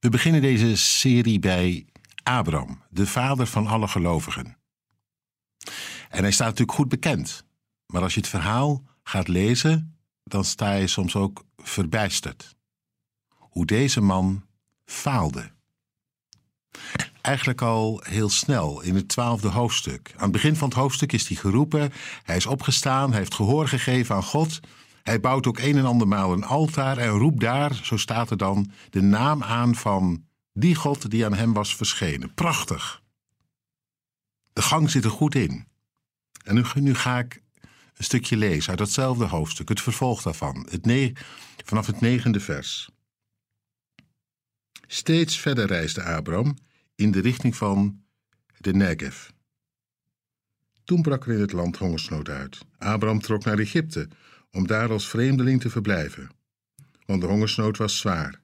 We beginnen deze serie bij Abraham, de vader van alle gelovigen. En hij staat natuurlijk goed bekend. Maar als je het verhaal gaat lezen, dan sta je soms ook verbijsterd. Hoe deze man faalde. Eigenlijk al heel snel in het twaalfde hoofdstuk. Aan het begin van het hoofdstuk is hij geroepen, hij is opgestaan, hij heeft gehoor gegeven aan God. Hij bouwt ook een en andermaal een altaar en roept daar, zo staat er dan, de naam aan van die God die aan hem was verschenen. Prachtig. De gang zit er goed in. En nu, ga ik een stukje lezen uit datzelfde hoofdstuk, het vervolg daarvan, het vanaf het negende vers. Steeds verder reisde Abram in de richting van de Negev. Toen brak er in het land hongersnood uit. Abram trok naar Egypte om daar als vreemdeling te verblijven, want de hongersnood was zwaar.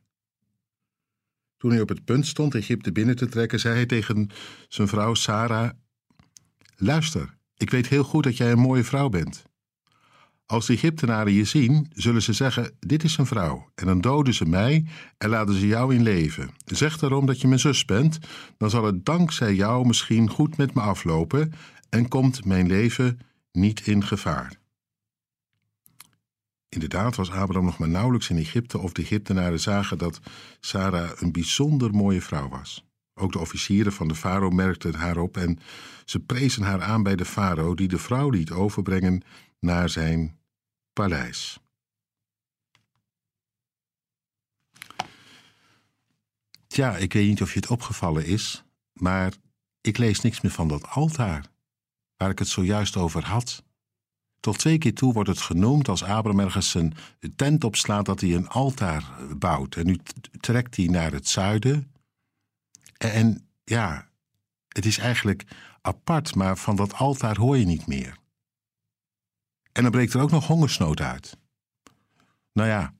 Toen hij op het punt stond Egypte binnen te trekken, zei hij tegen zijn vrouw Sarah: Luister, ik weet heel goed dat jij een mooie vrouw bent. Als de Egyptenaren je zien, zullen ze zeggen: Dit is een vrouw. En dan doden ze mij en laten ze jou in leven. Zeg daarom dat je mijn zus bent, dan zal het dankzij jou misschien goed met me aflopen en komt mijn leven niet in gevaar. Inderdaad was Abraham nog maar nauwelijks in Egypte of de Egyptenaren zagen dat Sarah een bijzonder mooie vrouw was. Ook de officieren van de farao merkten haar op en ze prezen haar aan bij de farao, die de vrouw liet overbrengen naar zijn paleis. Tja, ik weet niet of je het opgevallen is, maar ik lees niks meer van dat altaar waar ik het zojuist over had. Tot twee keer toe wordt het genoemd als Abraham ergens zijn tent opslaat dat hij een altaar bouwt. En nu trekt hij naar het zuiden. En ja, het is eigenlijk apart, maar van dat altaar hoor je niet meer. En dan breekt er ook nog hongersnood uit. Nou ja,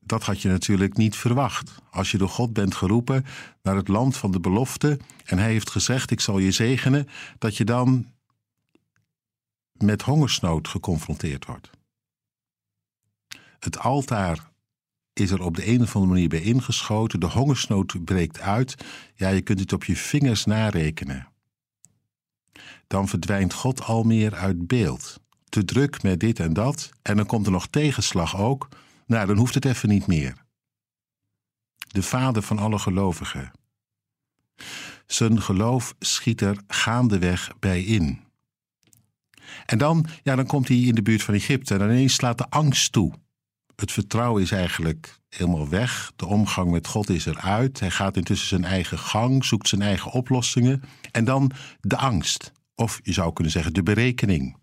dat had je natuurlijk niet verwacht. Als je door God bent geroepen naar het land van de belofte en hij heeft gezegd: Ik zal je zegenen, dat je dan met hongersnood geconfronteerd wordt. Het altaar is er op de een of andere manier bij ingeschoten. De hongersnood breekt uit. Ja, je kunt het op je vingers narekenen. Dan verdwijnt God al meer uit beeld. Te druk met dit en dat. En dan komt er nog tegenslag ook. Nou, dan hoeft het even niet meer. De vader van alle gelovigen. Zijn geloof schiet er gaandeweg bij in. En dan, ja, dan komt hij in de buurt van Egypte en ineens slaat de angst toe. Het vertrouwen is eigenlijk helemaal weg. De omgang met God is eruit. Hij gaat intussen zijn eigen gang, zoekt zijn eigen oplossingen. En dan de angst. Of je zou kunnen zeggen de berekening.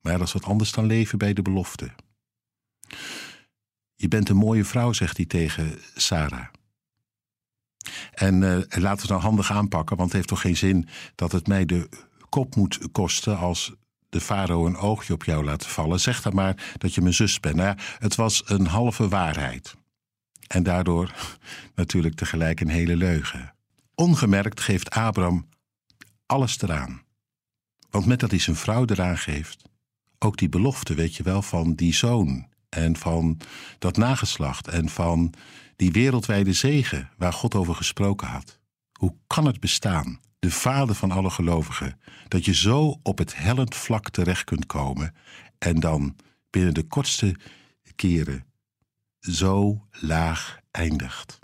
Maar dat is wat anders dan leven bij de belofte. Je bent een mooie vrouw, zegt hij tegen Sarah. En uh, laten we nou handig aanpakken, want het heeft toch geen zin dat het mij de kop moet kosten als de farao een oogje op jou laten vallen. Zeg dan maar dat je mijn zus bent. Nou het was een halve waarheid. En daardoor natuurlijk tegelijk een hele leugen. Ongemerkt geeft Abraham alles eraan. Want met dat hij zijn vrouw eraan geeft, ook die belofte, weet je wel, van die zoon en van dat nageslacht en van die wereldwijde zegen waar God over gesproken had. Hoe kan het bestaan de vader van alle gelovigen, dat je zo op het hellend vlak terecht kunt komen en dan binnen de kortste keren zo laag eindigt.